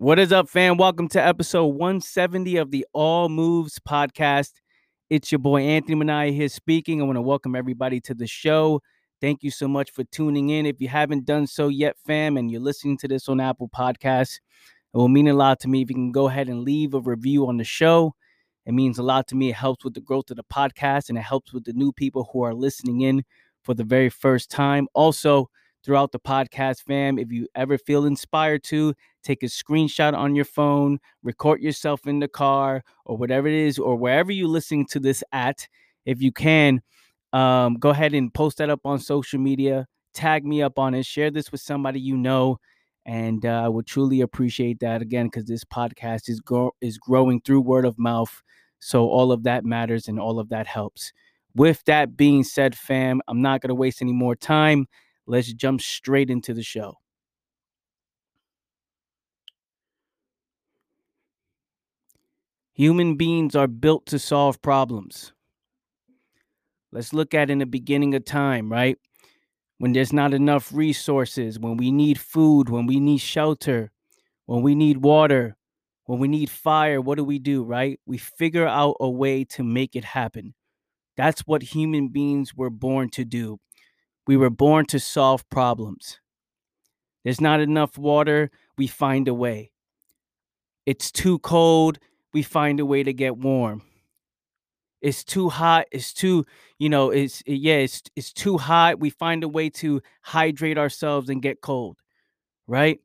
What is up, fam? Welcome to episode 170 of the All Moves podcast. It's your boy Anthony Manaya here speaking. I want to welcome everybody to the show. Thank you so much for tuning in. If you haven't done so yet, fam, and you're listening to this on Apple Podcasts, it will mean a lot to me if you can go ahead and leave a review on the show. It means a lot to me. It helps with the growth of the podcast and it helps with the new people who are listening in for the very first time. Also, throughout the podcast, fam, if you ever feel inspired to, take a screenshot on your phone, record yourself in the car or whatever it is, or wherever you're listening to this at. If you can, um, go ahead and post that up on social media, tag me up on it, share this with somebody you know. And uh, I would truly appreciate that again because this podcast is grow- is growing through word of mouth. So all of that matters and all of that helps. With that being said, fam, I'm not going to waste any more time. Let's jump straight into the show. Human beings are built to solve problems. Let's look at in the beginning of time, right? When there's not enough resources, when we need food, when we need shelter, when we need water, when we need fire, what do we do, right? We figure out a way to make it happen. That's what human beings were born to do. We were born to solve problems. There's not enough water, we find a way. It's too cold, we find a way to get warm. It's too hot, it's too, you know, it's yeah, it's it's too hot, we find a way to hydrate ourselves and get cold. Right?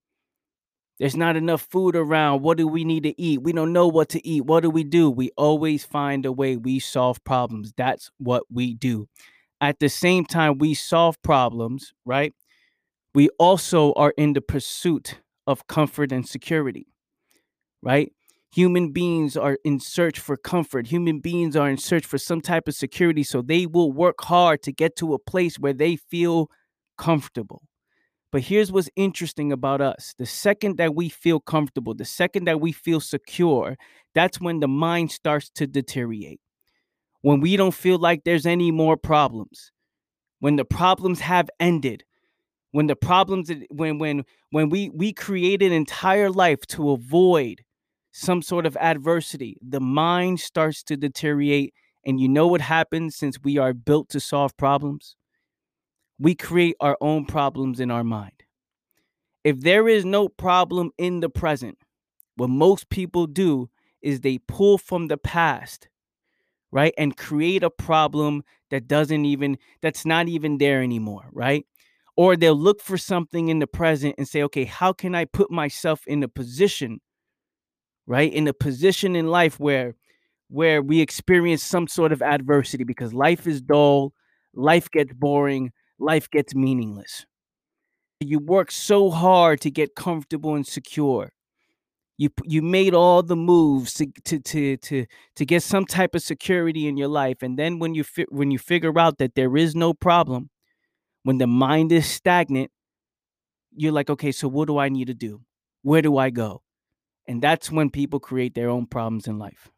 There's not enough food around. What do we need to eat? We don't know what to eat. What do we do? We always find a way. We solve problems. That's what we do. At the same time, we solve problems, right? We also are in the pursuit of comfort and security, right? Human beings are in search for comfort. Human beings are in search for some type of security. So they will work hard to get to a place where they feel comfortable. But here's what's interesting about us the second that we feel comfortable, the second that we feel secure, that's when the mind starts to deteriorate. When we don't feel like there's any more problems, when the problems have ended, when the problems when when when we we create an entire life to avoid some sort of adversity. The mind starts to deteriorate and you know what happens since we are built to solve problems? We create our own problems in our mind. If there is no problem in the present what most people do is they pull from the past right and create a problem that doesn't even that's not even there anymore right? Or they'll look for something in the present and say okay how can i put myself in a position right in a position in life where where we experience some sort of adversity because life is dull life gets boring life gets meaningless you work so hard to get comfortable and secure you you made all the moves to to to to to get some type of security in your life and then when you fi- when you figure out that there is no problem when the mind is stagnant, you're like, okay, so what do I need to do? Where do I go? And that's when people create their own problems in life.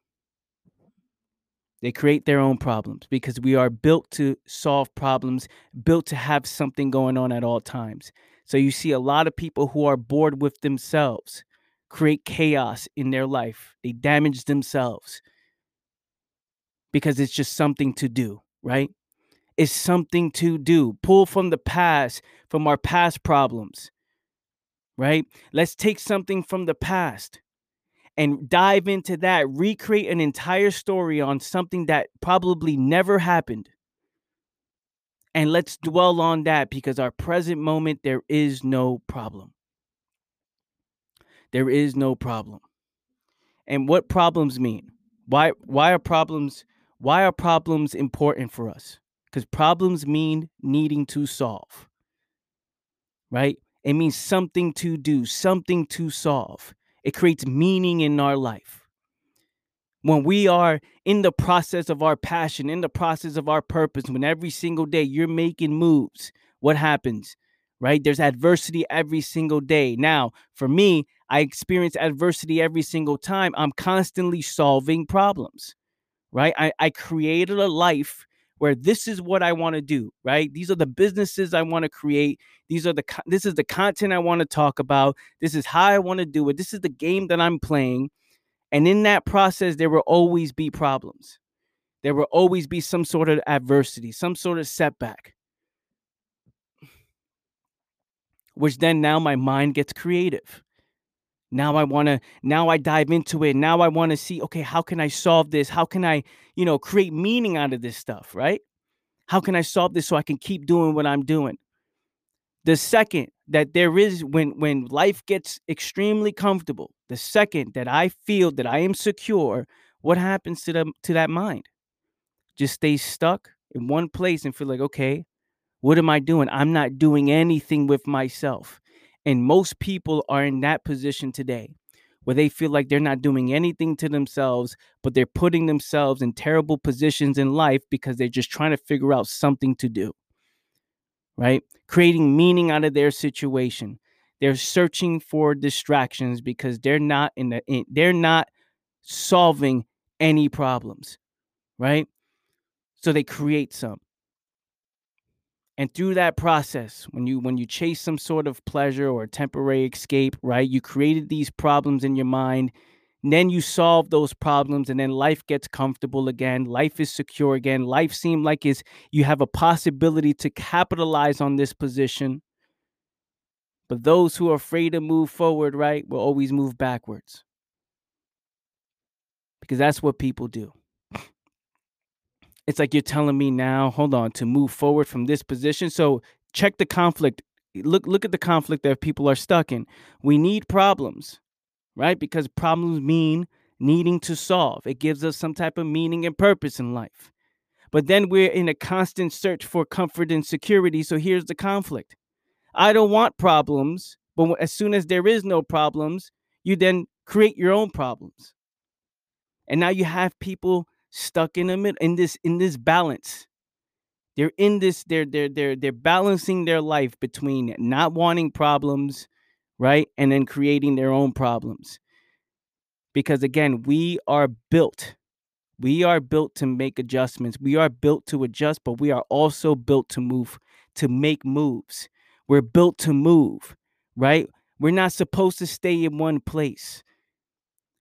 They create their own problems because we are built to solve problems, built to have something going on at all times. So you see a lot of people who are bored with themselves create chaos in their life. They damage themselves because it's just something to do, right? It's something to do. Pull from the past, from our past problems, right? Let's take something from the past and dive into that, recreate an entire story on something that probably never happened. And let's dwell on that because our present moment, there is no problem. There is no problem. And what problems mean? Why why are problems why are problems important for us? because problems mean needing to solve, right? It means something to do, something to solve. It creates meaning in our life. When we are in the process of our passion, in the process of our purpose, when every single day you're making moves, what happens? Right? There's adversity every single day. Now, for me, I experience adversity every single time. I'm constantly solving problems, right? I, I created a life where this is what I want to do, right? These are the businesses I want to create. These are the this is the content I want to talk about. This is how I want to do it. This is the game that I'm playing. And in that process there will always be problems. There will always be some sort of adversity, some sort of setback. Which then now my mind gets creative now i want to now i dive into it. Now i want to see okay how can i solve this? How can i you know create meaning out of this stuff right? How can i solve this so i can keep doing what i'm doing? The second that there is when when life gets extremely comfortable the second that i feel that i am secure what happens to them to that mind? Just stay stuck in one place and feel like okay what am i doing? I'm not doing anything with myself and most people are in that position today where they feel like they're not doing anything to themselves, but they're putting themselves in terrible positions in life because they're just trying to figure out something to do. Right? Creating meaning out of their situation. They're searching for distractions because they're not in the in, they're not solving any problems. Right? So they create some and through that process when you when you chase some sort of pleasure or temporary escape right you created these problems in your mind. Then you solve those problems and then life gets comfortable again. Life is secure again. Life seems like is you have a possibility to capitalize on this position. But those who are afraid to move forward right will always move backwards. Because that's what people do it's like you're telling me now, hold on, to move forward from this position. So check the conflict. Eh, look look at the conflict that people are stuck in. We need problems, right? Because problems mean needing to solve. It gives us some type of meaning and purpose in life. But then we're in a constant search for comfort and security. So here's the conflict. I don't want problems, but as soon as there is no problems, you then create your own problems. And now you have people stuck in the middle in this in this balance. They're in this they're they're they're they're balancing their life between not wanting problems right and then creating their own problems. Because again we are built we are built to make adjustments. We are built to adjust but we are also built to move to make moves. We're built to move right? We're not supposed to stay in one place.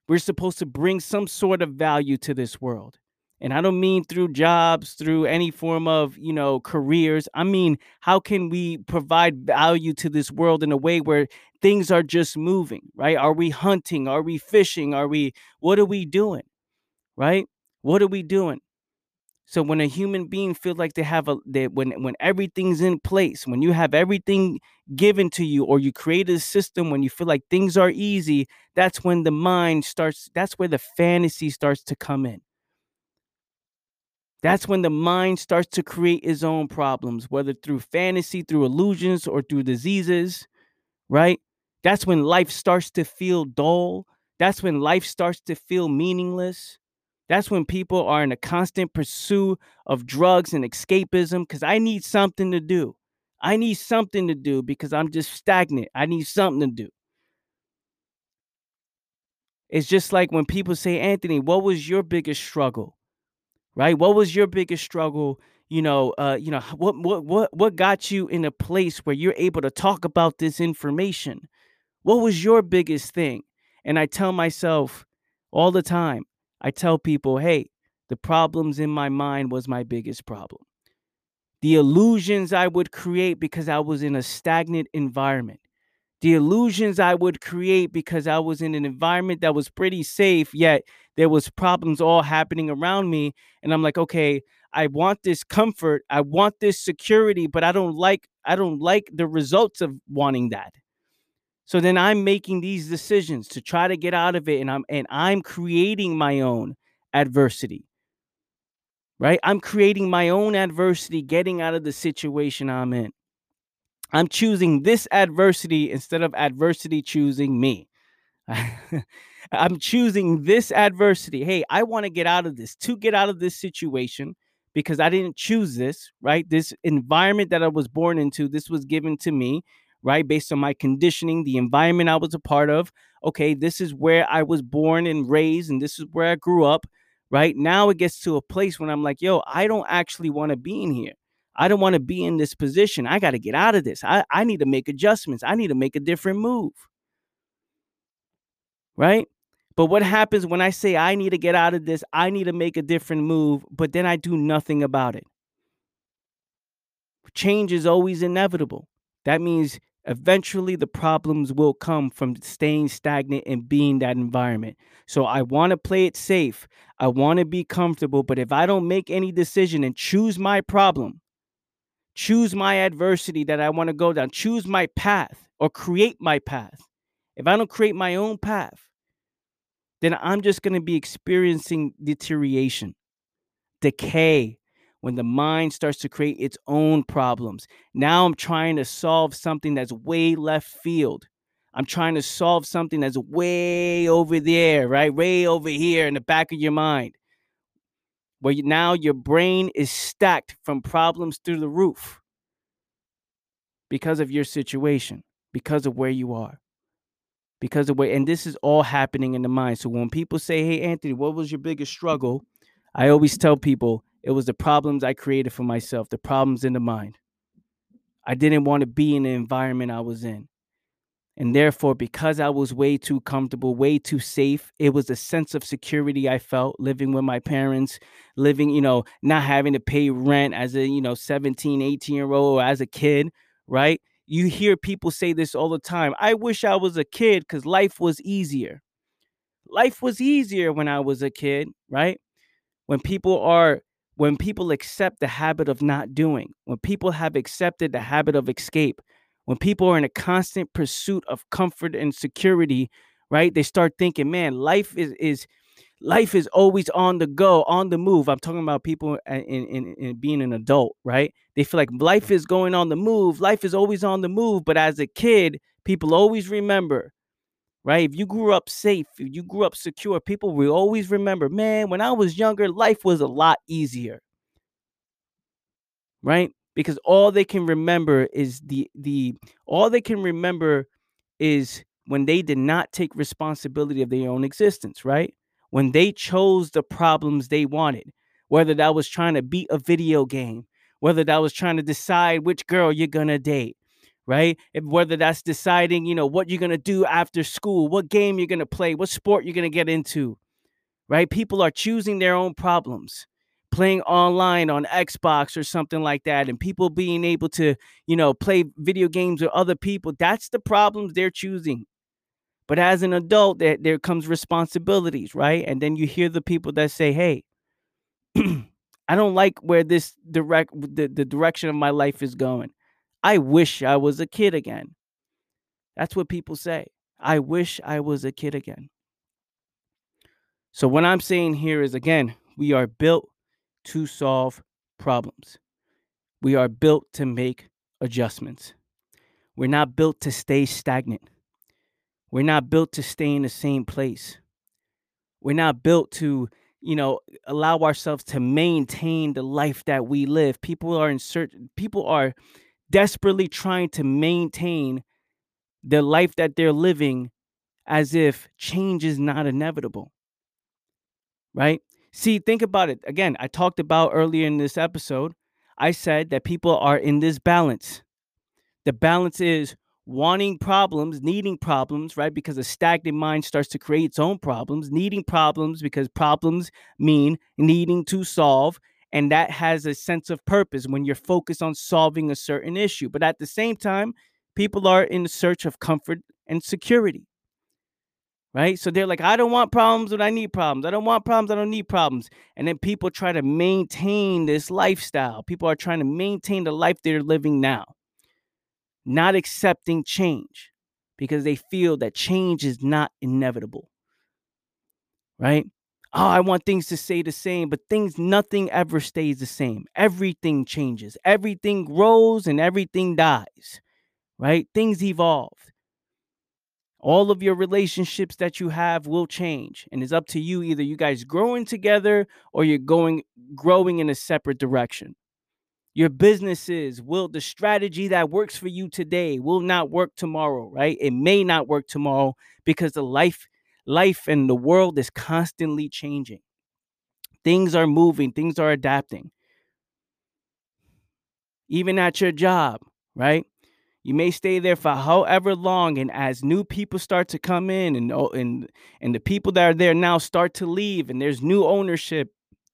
We're supposed to bring some sort of value to this world and I don't mean through jobs, through any form of, you know, careers. I mean, how can we provide value to this world in a way where things are just moving, right? Are we hunting? Are we fishing? Are we, what are we doing, right? What are we doing? So when a human being feels like they have a that when when everything's in place, when you have everything given to you, or you create a system when you feel like things are easy, that's when the mind starts. That's where the fantasy starts to come in. That's when the mind starts to create its own problems, whether through fantasy, through illusions, or through diseases, right? That's when life starts to feel dull. That's when life starts to feel meaningless. That's when people are in a constant pursuit of drugs and escapism because I need something to do. I need something to do because I'm just stagnant. I need something to do. It's just like when people say, Anthony, what was your biggest struggle? Right? What was your biggest struggle? You know, uh, you know, what what what what got you in a place where you're able to talk about this information? What was your biggest thing? And I tell myself all the time, I tell people, hey, the problems in my mind was my biggest problem. The illusions I would create because I was in a stagnant environment the illusions I would create because I was in an environment that was pretty safe, yet there was problems all happening around me. And I'm like, okay, I want this comfort, I want this security, but I don't like I don't like the results of wanting that. So then I'm making these decisions to try to get out of it and I'm and I'm creating my own adversity. Right? I'm creating my own adversity getting out of the situation I'm in. I'm choosing this adversity instead of adversity choosing me. I'm choosing this adversity. Hey, I want to get out of this, to get out of this situation because I didn't choose this, right? This environment that I was born into, this was given to me, right? Based on my conditioning, the environment I was a part of. Okay, this is where I was born and raised, and this is where I grew up, right? Now it gets to a place when I'm like, yo, I don't actually want to be in here. I don't want to be in this position. I got to get out of this. I, I need to make adjustments. I need to make a different move. Right? But what happens when I say I need to get out of this? I need to make a different move, but then I do nothing about it. Change is always inevitable. That means eventually the problems will come from staying stagnant and being that environment. So I want to play it safe. I want to be comfortable, but if I don't make any decision and choose my problem, choose my adversity that I want to go down, choose my path or create my path. If I don't create my own path, then I'm just going to be experiencing deterioration, decay, when the mind starts to create its own problems. Now I'm trying to solve something that's way left field. I'm trying to solve something that's way over there, right? Way over here in the back of your mind. Where now your brain is stacked from problems through the roof because of your situation, because of where you are. Because of where, and this is all happening in the mind. So when people say, Hey, Anthony, what was your biggest struggle? I always tell people it was the problems I created for myself, the problems in the mind. I didn't want to be in the environment I was in. And therefore, because I was way too comfortable, way too safe, it was a sense of security I felt living with my parents, living, you know, not having to pay rent as a, you know, 17, 18 year old or as a kid, right? You hear people say this all the time. I wish I was a kid because life was easier. Life was easier when I was a kid, right? When people are when people accept the habit of not doing, when people have accepted the habit of escape, when people are in a constant pursuit of comfort and security, right? They start thinking, man, life is is life is always on the go, on the move. I'm talking about people in, in, in being an adult, right? They feel like life is going on the move, life is always on the move. But as a kid, people always remember right? If you grew up safe, if you grew up secure, people will always remember, man, when I was younger, life was a lot easier. Right? Because all they can remember is the the all they can remember is when they did not take responsibility of their own existence, right? When they chose the problems they wanted, whether that was trying to beat a video game, whether that was trying to decide which girl you're gonna date, right? If, whether that's deciding, you know, what you're to do after school, what game you're to play, what sport you're to get into, right? People are choosing their own problems, playing online on Xbox or something like that, and people being able to, you know, play video games with other people. That's the problems they're choosing. But as an adult, there, there comes responsibilities, right? And then you hear the people that say, hey, I don't like where this direct the, the direction of my life is going. I wish I was a kid again. That's what people say. I wish I was a kid again. So, what I'm saying here is again, we are built to solve problems, we are built to make adjustments. We're not built to stay stagnant. We're not built to stay in the same place. We're not built to, you know, allow ourselves to maintain the life that we live. People are in search, people are desperately trying to maintain the life that they're living as if change is not inevitable. Right? See, think about it. Again, I talked about earlier in this episode, I said that people are in this balance. The balance is wanting problems, needing problems, right? Because a stagnant mind starts to create its own problems, needing problems because problems mean needing to solve and that has a sense of purpose when you're focused on solving a certain issue. But at the same time, people are in search of comfort and security. Right? So they're like, I don't want problems when I need problems. I don't want problems, I don't need problems. And then people try to maintain this lifestyle. People are trying to maintain the life they're living now, not accepting change because they feel that change is not inevitable. Right? oh, I want things to stay the same, but things, nothing ever stays the same. Everything changes, everything grows, and everything dies, right? Things evolve. All of your relationships that you have will change, and it's up to you. Either you guys growing together or you're going growing in a separate direction. Your businesses will the strategy that works for you today will not work tomorrow, right? It may not work tomorrow because the life life and the world is constantly changing. Things are moving, things are adapting. Even at your job, right? You may stay there for however long, and as new people start to come in, and and and the people that are there now start to leave, and there's new ownership,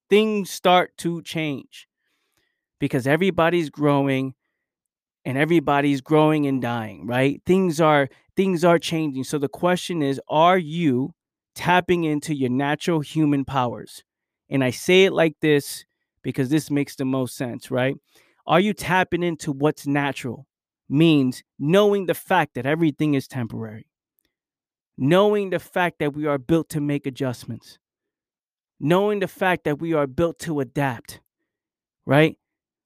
things start to change because everybody's growing, and everybody's growing and dying, right? Things are things are changing. So the question is, are you tapping into your natural human powers? And I say it like this because this makes the most sense, right? Are you tapping into what's natural? Means knowing the fact that everything is temporary, knowing the fact that we are built to make adjustments, knowing the fact that we are built to adapt, right?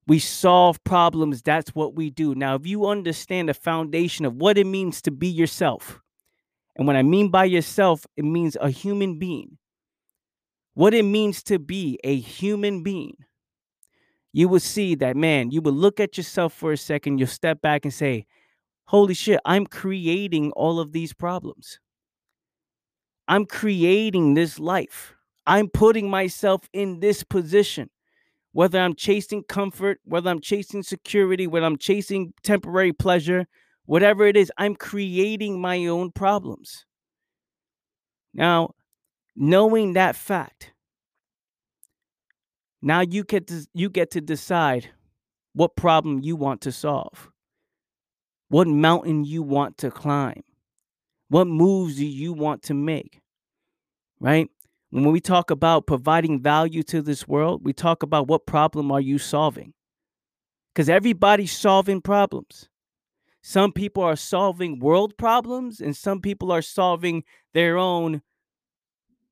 We solve problems. That's what we do. Now, if you understand the foundation of what it means to be yourself, and what I mean by yourself, it means a human being. What it means to be a human being you will see that, man, you will look at yourself for a second, you'll step back and say, Holy shit, I'm creating all of these problems. I'm creating this life. I'm putting myself in this position. Whether I'm chasing comfort, whether I'm chasing security, whether I'm chasing temporary pleasure, whatever it is, I'm creating my own problems. Now, knowing that fact, now you get to you get to decide what problem you want to solve. What mountain you want to climb. What moves do you want to make? Right? When we talk about providing value to this world, we talk about what problem are you solving? Cuz everybody's solving problems. Some people are solving world problems and some people are solving their own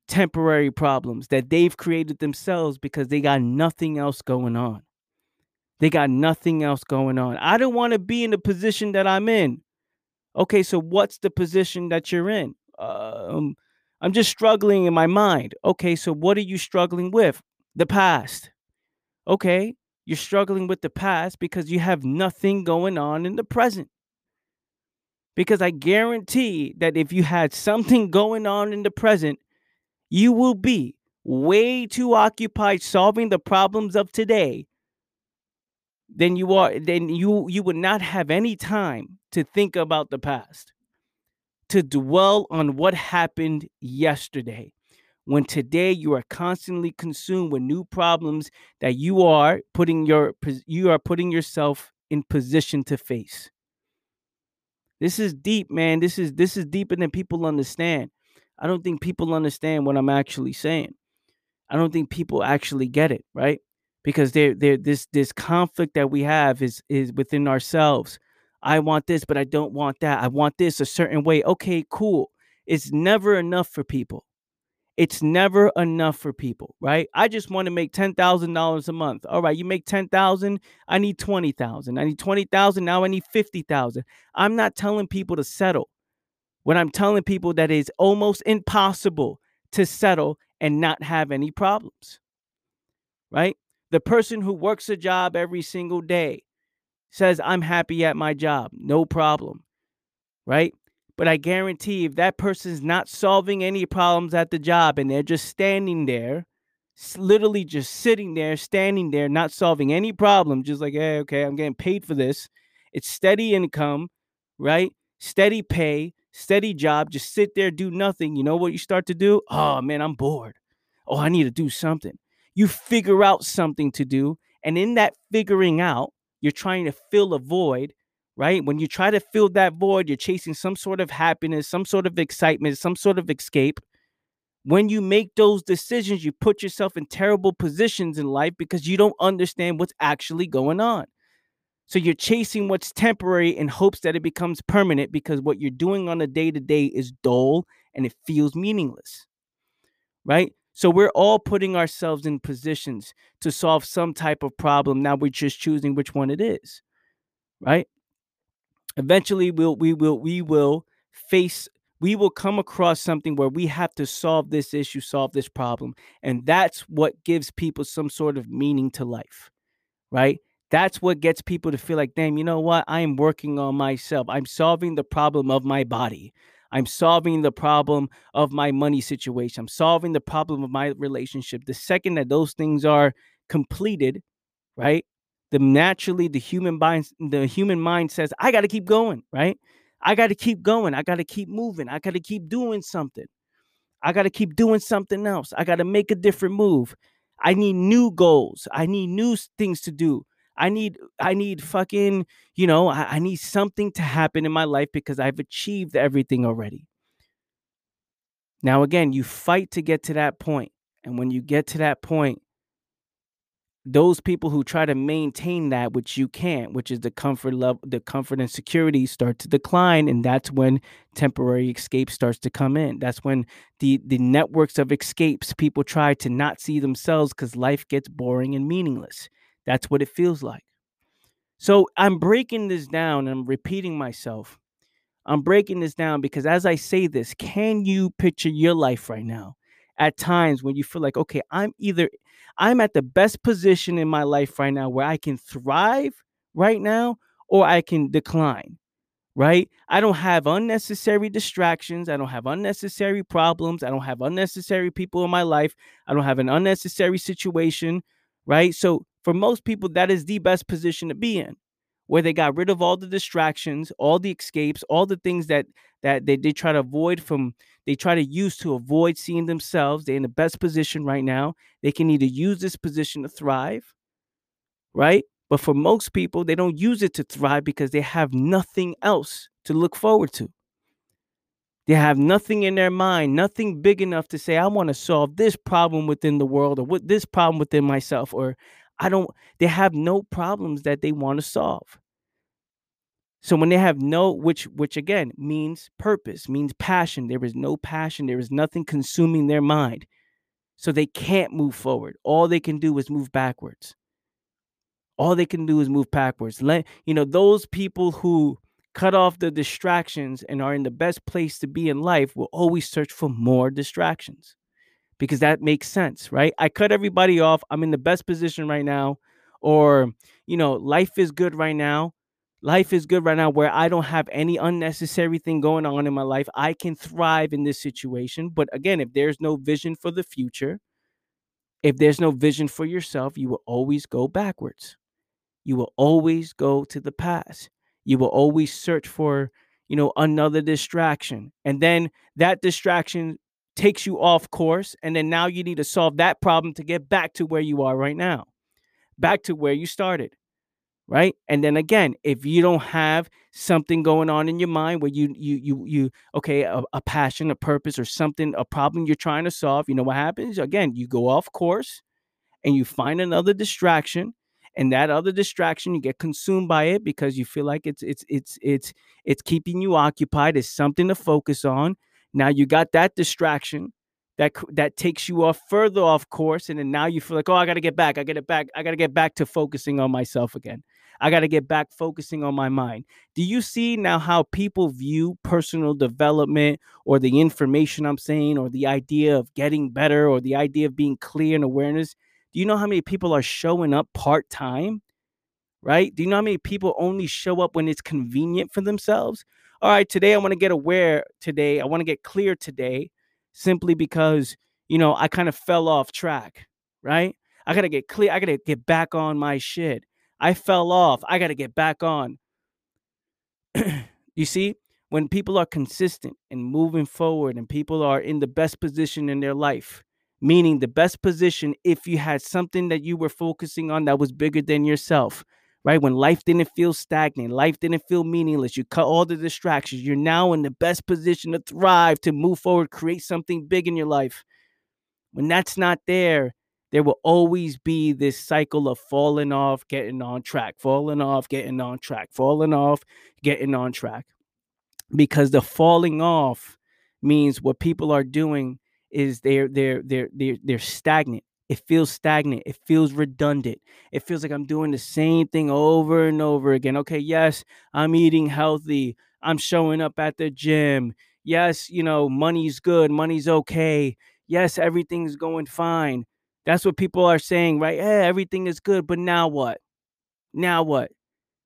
temporary problems that they've created themselves because they got nothing else going on. They got nothing else going on. I don't want to be in the position that I'm in. Okay, so what's the position that you're in? Um, I'm just struggling in my mind. Okay, so what are you struggling with? The past. Okay, you're struggling with the past because you have nothing going on in the present. Because I guarantee that if you had something going on in the present, you will be way too occupied solving the problems of today then you are then you you would not have any time to think about the past to dwell on what happened yesterday when today you are constantly consumed with new problems that you are putting your you are putting yourself in position to face. This is deep man. This is this is deeper than people understand I don't think people understand what I'm actually saying. I don't think people actually get it, right? Because there there this this conflict that we have is is within ourselves. I want this, but I don't want that. I want this a certain way. Okay, cool. It's never enough for people. It's never enough for people, right? I just want to make ten thousand dollars a month. All right, you make ten thousand. I need twenty thousand. I need twenty thousand. Now I need fifty thousand. I'm not telling people to settle when I'm telling people that it's almost impossible to settle and not have any problems. Right? The person who works a job every single day says, I'm happy at my job, no problem. Right? But I guarantee if that person's not solving any problems at the job and they're just standing there, literally just sitting there, standing there, not solving any problem, just like, hey, okay, I'm getting paid for this. It's steady income, right? Steady pay, steady job, just sit there, do nothing. You know what you start to do? Oh man, I'm bored. Oh, I need to do something. You figure out something to do. And in that figuring out, you're trying to fill a void, right? When you try to fill that void, you're chasing some sort of happiness, some sort of excitement, some sort of escape. When you make those decisions, you put yourself in terrible positions in life because you don't understand what's actually going on. So you're chasing what's temporary in hopes that it becomes permanent because what you're doing on a day to day is dull and it feels meaningless. Right? So we're all putting ourselves in positions to solve some type of problem. Now we're just choosing which one it is. Right? Eventually we'll we will we will face we will come across something where we have to solve this issue, solve this problem. And that's what gives people some sort of meaning to life. Right? That's what gets people to feel like, damn, you know what? I am working on myself. I'm solving the problem of my body. I'm solving the problem of my money situation. I'm solving the problem of my relationship. The second that those things are completed, right? The naturally the human mind the human mind says, I got to keep going, right? I got to keep going. I got to keep moving. I got to keep doing something. I got to keep doing something else. I got to make a different move. I need new goals. I need new things to do. I need I need fucking, you know, I, I need something to happen in my life because I've achieved everything already. Now again, you fight to get to that point. And when you get to that point, those people who try to maintain that which you can't which is the comfort level the comfort and security start to decline and that's when temporary escape starts to come in that's when the the networks of escapes people try to not see themselves because life gets boring and meaningless that's what it feels like so i'm breaking this down i'm repeating myself i'm breaking this down because as i say this can you picture your life right now at times when you feel like okay i'm either I'm at the best position in my life right now where I can thrive right now or I can decline, right? I don't have unnecessary distractions. I don't have unnecessary problems. I don't have unnecessary people in my life. I don't have an unnecessary situation, right? So for most people, that is the best position to be in where they got rid of all the distractions, all the escapes, all the things that that they, they try to avoid from they try to use to avoid seeing themselves. They're in the best position right now. They can either use this position to thrive, right? But for most people, they don't use it to thrive because they have nothing else to look forward to. They have nothing in their mind, nothing big enough to say, I want to solve this problem within the world or what this problem within myself, or I don't, they have no problems that they want to solve. So when they have no, which which again means purpose, means passion. There is no passion. There is nothing consuming their mind. So they can't move forward. All they can do is move backwards. All they can do is move backwards. Let you know those people who cut off the distractions and are in the best place to be in life will always search for more distractions because that makes sense, right? I cut everybody off. I'm in the best position right now. Or, you know, life is good right now life is good right now where I don't have any unnecessary thing going on in my life. I can thrive in this situation. But again, if there's no vision for the future, if there's no vision for yourself, you will always go backwards. You will always go to the past. You will always search for, you know, another distraction. And then that distraction takes you off course. And then now you need to solve that problem to get back to where you are right now, back to where you started right and then again if you don't have something going on in your mind where you you you you okay a, a, passion a purpose or something a problem you're trying to solve you know what happens again you go off course and you find another distraction and that other distraction you get consumed by it because you feel like it's it's it's it's it's keeping you occupied it's something to focus on now you got that distraction that that takes you off further off course and then now you feel like oh i got to get back i get it back i got to get back to focusing on myself again. I got to get back focusing on my mind. Do you see now how people view personal development or the information i'm saying or the idea of getting better or the idea of being clear and awareness? Do you know how many people are showing up part-time right? Do you know how many people only show up when it's convenient for themselves all right today i want to get aware today i want to get clear today simply because, you know, I kind of fell off track, right? I got to get clear. I got to get back on my shit. I fell off. I got to get back on. you see, when people are consistent and moving forward and people are in the best position in their life, meaning the best position if you had something that you were focusing on that was bigger than yourself, right? When life didn't feel stagnant, life didn't feel meaningless, you cut all the distractions. You're now in the best position to thrive, to move forward, create something big in your life. When that's not there, there will always be this cycle of falling off, getting on track, falling off, getting on track, falling off, getting on track. Because the falling off means what people are doing is they're they're they're they're, they're stagnant it feels stagnant. It feels redundant. It feels like I'm doing the same thing over and over again. Okay, yes, I'm eating healthy. I'm showing up at the gym. Yes, you know, money's good. Money's okay. Yes, everything's going fine. That's what people are saying, right? Hey, everything is good, but now what? Now what?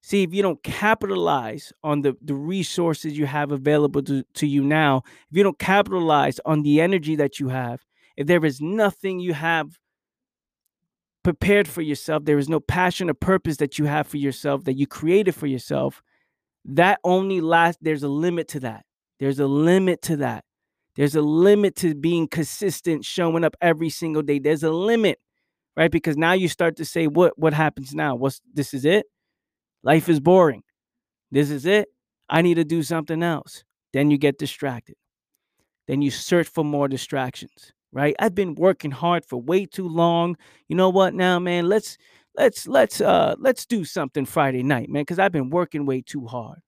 See, if you don't capitalize on the, the resources you have available to, to you now, if you don't capitalize on the energy that you have, if there is nothing you have prepared for yourself, there is no passion or purpose that you have for yourself that you created for yourself, that only lasts, there's a limit to that. There's a limit to that. There's a limit to being consistent, showing up every single day. There's a limit, right? Because now you start to say, what what happens now? What's this is it? Life is boring. This is it. I need to do something else. Then you get distracted. Then you search for more distractions, right? I've been working hard for way too long. You know what now, man? Let's let's let's uh let's do something Friday night, man, cuz I've been working way too hard.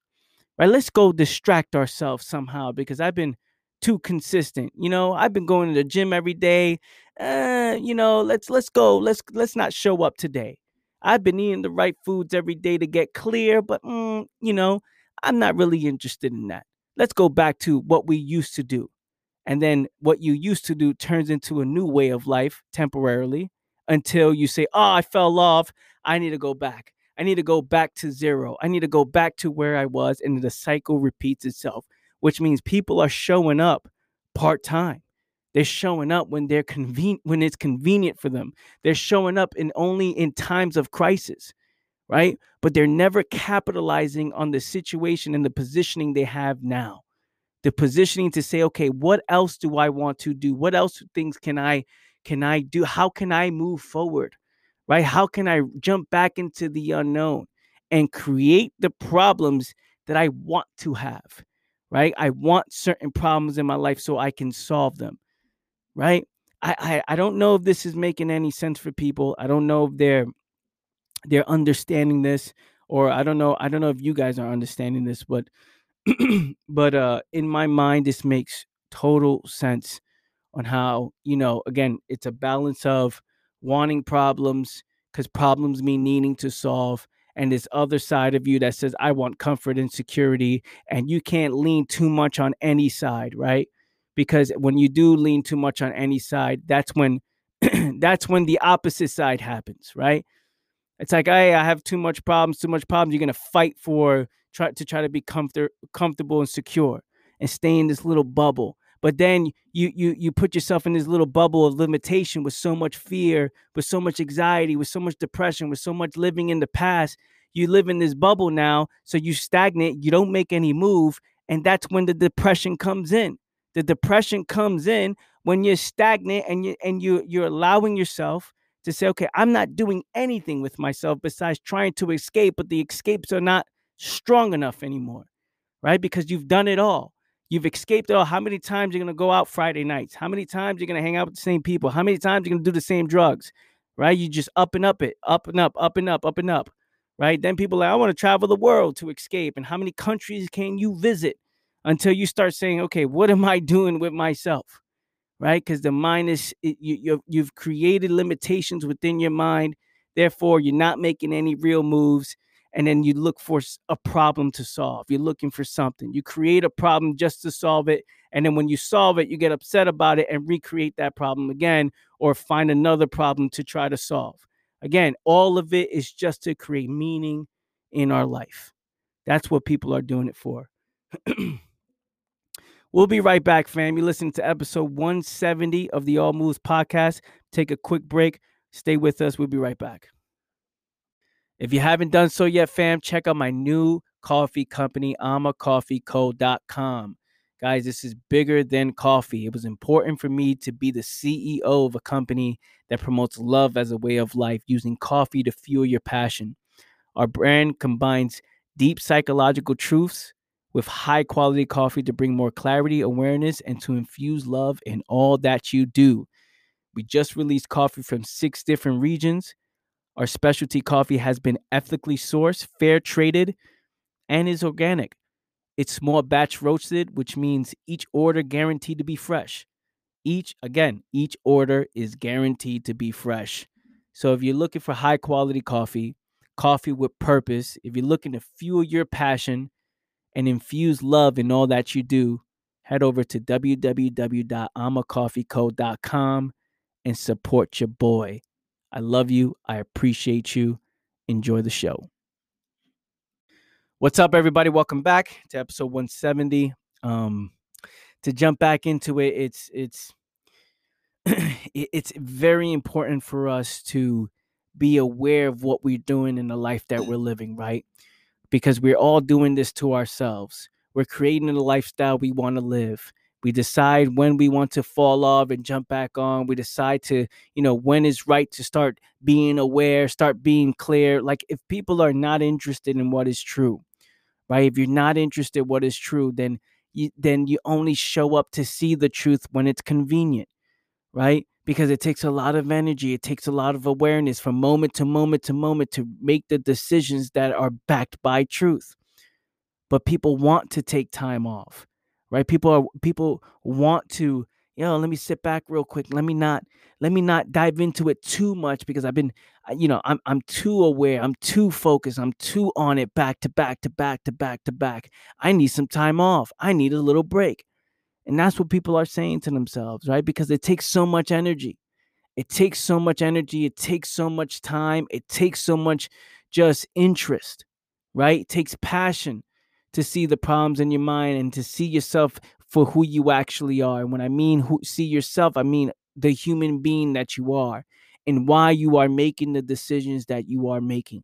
Right? Let's go distract ourselves somehow because I've been too consistent. You know, I've been going to the gym every day. Uh, you know, let's let's go. Let's let's not show up today. I've been eating the right foods every day to get clear, but mm, you know, I'm not really interested in that. Let's go back to what we used to do. And then what you used to do turns into a new way of life temporarily until you say, Oh, I fell off. I need to go back. I need to go back to zero. I need to go back to where I was. And the cycle repeats itself, which means people are showing up part time. They're showing up when they're convenient when it's convenient for them. They're showing up in only in times of crisis, right? But they're never capitalizing on the situation and the positioning they have now. The positioning to say, okay, what else do I want to do? What else things can I can I do? How can I move forward? Right? How can I jump back into the unknown and create the problems that I want to have? Right? I want certain problems in my life so I can solve them right? I, I I don't know if this is making any sense for people. I don't know if they're they're understanding this, or I don't know. I don't know if you guys are understanding this, but but uh, in my mind, this makes total sense on how you know. Again, it's a balance of wanting problems because problems mean needing to solve, and this other side of you that says I want comfort and security, and you can't lean too much on any side, right? because when you do lean too much on any side, that's when that's when the opposite side happens, right? It's like, hey, I have too much problems, too much problems. You're gonna fight for try to try to be comfort, comfortable and secure and stay in this little bubble. But then you you you put yourself in this little bubble of limitation with so much fear, with so much anxiety, with so much depression, with so much living in the past. You live in this bubble now, so you stagnate, you don't make any move, and that's when the depression comes in the depression comes in when you're stagnant and you and you you're allowing yourself to say, okay, I'm not doing anything with myself besides trying to escape, but the escapes are not strong enough anymore, right? Because you've done it all. You've escaped it all. How many times you're gonna go out Friday nights? How many times you're gonna hang out with the same people? How many times you're gonna do the same drugs? Right? You just up and up it, up and up, up and up, up and up. Right? Then people like, I want to travel the world to escape. And how many countries can you visit? until you start saying, okay, what am I doing with myself? Right? Because the mind is, you, you, you've created limitations within your mind. Therefore, you're not making any real moves. And then you look for a problem to solve. You're looking for something. You create a problem just to solve it. And then when you solve it, you get upset about it and recreate that problem again or find another problem to try to solve. Again, all of it is just to create meaning in our life. That's what people are doing it for. We'll be right back, fam. You're listening to episode 170 of the All Moves podcast. Take a quick break. Stay with us. We'll be right back. If you haven't done so yet, fam, check out my new coffee company, amacoffeeco.com. Guys, this is bigger than coffee. It was important for me to be the CEO of a company that promotes love as a way of life, using coffee to fuel your passion. Our brand combines deep psychological truths with high quality coffee to bring more clarity, awareness, and to infuse love in all that you do. We just released coffee from six different regions. Our specialty coffee has been ethically sourced, fair traded, and is organic. It's small batch roasted, which means each order guaranteed to be fresh. Each, again, each order is guaranteed to be fresh. So if you're looking for high quality coffee, coffee with purpose, if you're looking to fuel your passion, and infuse love in all that you do, head over to www.amacoffeeco.com and support your boy. I love you. I appreciate you. Enjoy the show. What's up, everybody? Welcome back to episode 170. Um, to jump back into it, it's it's it's very important for us to be aware of what we're doing in the life that we're living, right? Because we're all doing this to ourselves. We're creating the lifestyle we want to live. We decide when we want to fall off and jump back on. We decide to, you know, when is right to start being aware, start being clear. Like if people are not interested in what is true, right? If you're not interested in what is true, then you then you only show up to see the truth when it's convenient, right? Because it takes a lot of energy, it takes a lot of awareness from moment to moment to moment to make the decisions that are backed by truth. But people want to take time off right? People are people want to you know let me sit back real quick. Let me not let me not dive into it too much because i've been you know i'm i'm too aware. I'm too focused. I'm too on it back to back to back to back to back. I need some time off. I need a little break. And that's what people are saying to themselves right? Because it takes so much energy. It takes so much energy. It takes so much time. It takes so much just interest right? It takes passion to see the problems in your mind and to see yourself for who you actually are. And when I mean who, see yourself, I mean the human being that you are and why you are making the decisions that you are making.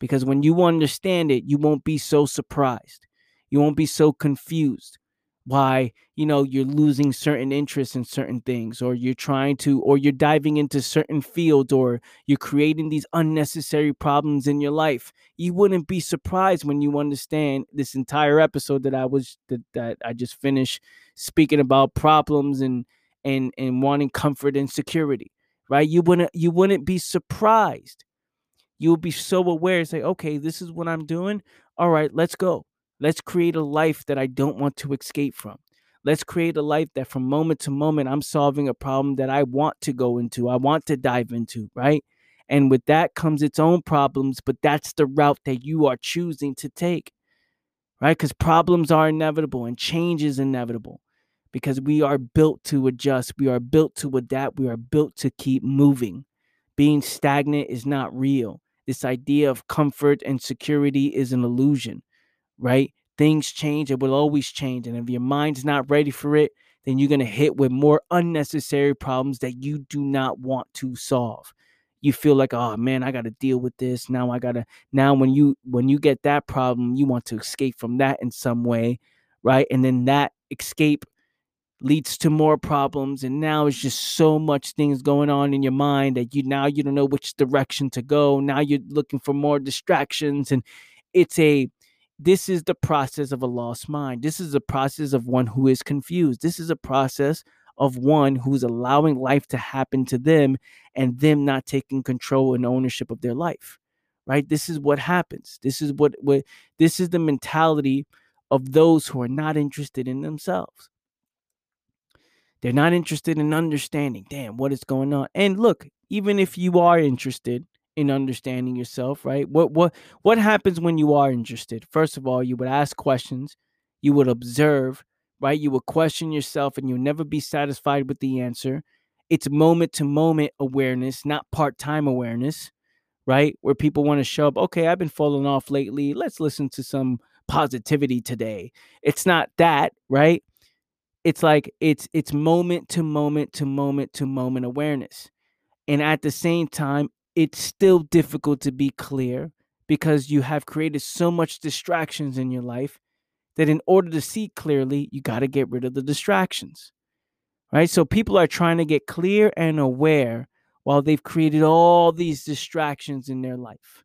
Because when you understand it, you won't be so surprised. You won't be so confused why you know you're losing certain interests in certain things or you're trying to or you're diving into certain fields or you're creating these unnecessary problems in your life. You wouldn't be surprised when you understand this entire episode that i was that, that i just finished speaking about problems and and and wanting comfort and security right? You wouldn't you wouldn't be surprised. You would be so aware say okay this is what i'm doing. All right let's go Let's create a life that I don't want to escape from. Let's create a life that from moment to moment I'm solving a problem that I want to go into, I want to dive into, right? And with that comes its own problems, but that's the route that you are choosing to take, right? Because problems are inevitable and change is inevitable because we are built to adjust, we are built to adapt, we are built to keep moving. Being stagnant is not real. This idea of comfort and security is an illusion right? Things change, it will always change. And if your mind's not ready for it, then you're going to hit with more unnecessary problems that you do not want to solve. You feel like, oh man, I got to deal with this. Now I got to, now when you, when you get that problem, you want to escape from that in some way, right? And then that escape leads to more problems and now it's just so much things going on in your mind that you now you don't know which direction to go now you're looking for more distractions and it's a this is the process of a lost mind. This is a process of one who is confused. This is a process of one who's allowing life to happen to them and them not taking control and ownership of their life. Right? This is what happens. This is what, what this is the mentality of those who are not interested in themselves. They're not interested in understanding, damn, what is going on. And look, even if you are interested, in understanding yourself, right? What what what happens when you are interested? First of all, you would ask questions, you would observe, right? You would question yourself and you'll never be satisfied with the answer. It's moment to moment awareness, not part-time awareness, right? Where people want to show up, okay, I've been falling off lately. Let's listen to some positivity today. It's not that, right? It's like it's it's moment to moment to moment to moment awareness. And at the same time, it's still difficult to be clear because you have created so much distractions in your life that in order to see clearly, you got to get rid of the distractions. Right? So people are trying to get clear and aware while they've created all these distractions in their life.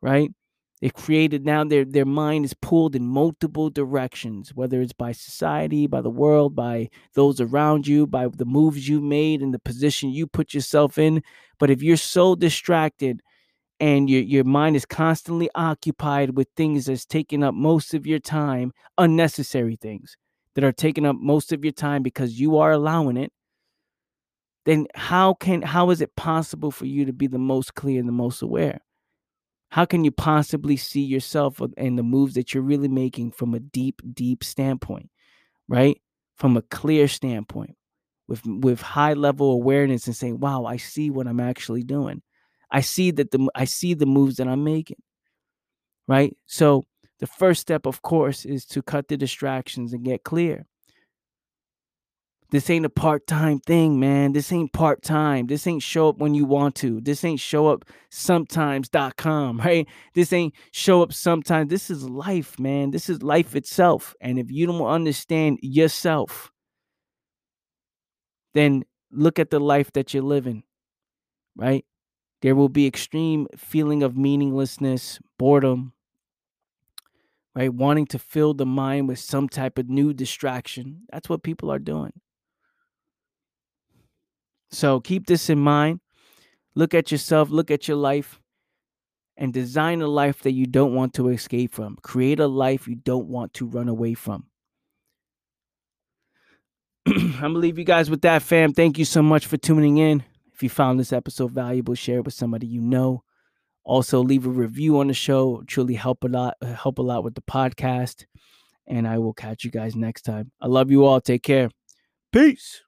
Right? They've created now their their mind is pulled in multiple directions, whether it's by society, by the world, by those around you, by the moves you made and the position you put yourself in. But if you're so distracted and your your mind is constantly occupied with things that's taking up most of your time, unnecessary things that are taking up most of your time because you are allowing it, then how can how is it possible for you to be the most clear and the most aware? How can you possibly see yourself and the moves that you're really making from a deep deep standpoint right from a clear standpoint with with high level awareness and saying wow i see what i'm actually doing i see that the i see the moves that i'm making right? So the first step, of course, is to cut the distractions and get clear. This ain't a part time thing, man. This ain't part time. This ain't show up when you want to. This ain't show up sometimes.com, right? This ain't show up sometimes. This is life, man. This is life itself. And if you don't understand yourself, then look at the life that you're living, right? There will be extreme feeling of meaninglessness, boredom, right? Wanting to fill the mind with some type of new distraction. That's what people are doing. So keep this in mind. Look at yourself, look at your life, and design a life that you don't want to escape from. Create a life you don't want to run away from. I'm going to leave you guys with that, fam. Thank you so much for tuning in. If you found this episode valuable, share it with somebody you know. Also, leave a review on the show. truly help a lot, uh, help a lot with the podcast. And I will catch you guys next time. I love you all. Take care. Peace.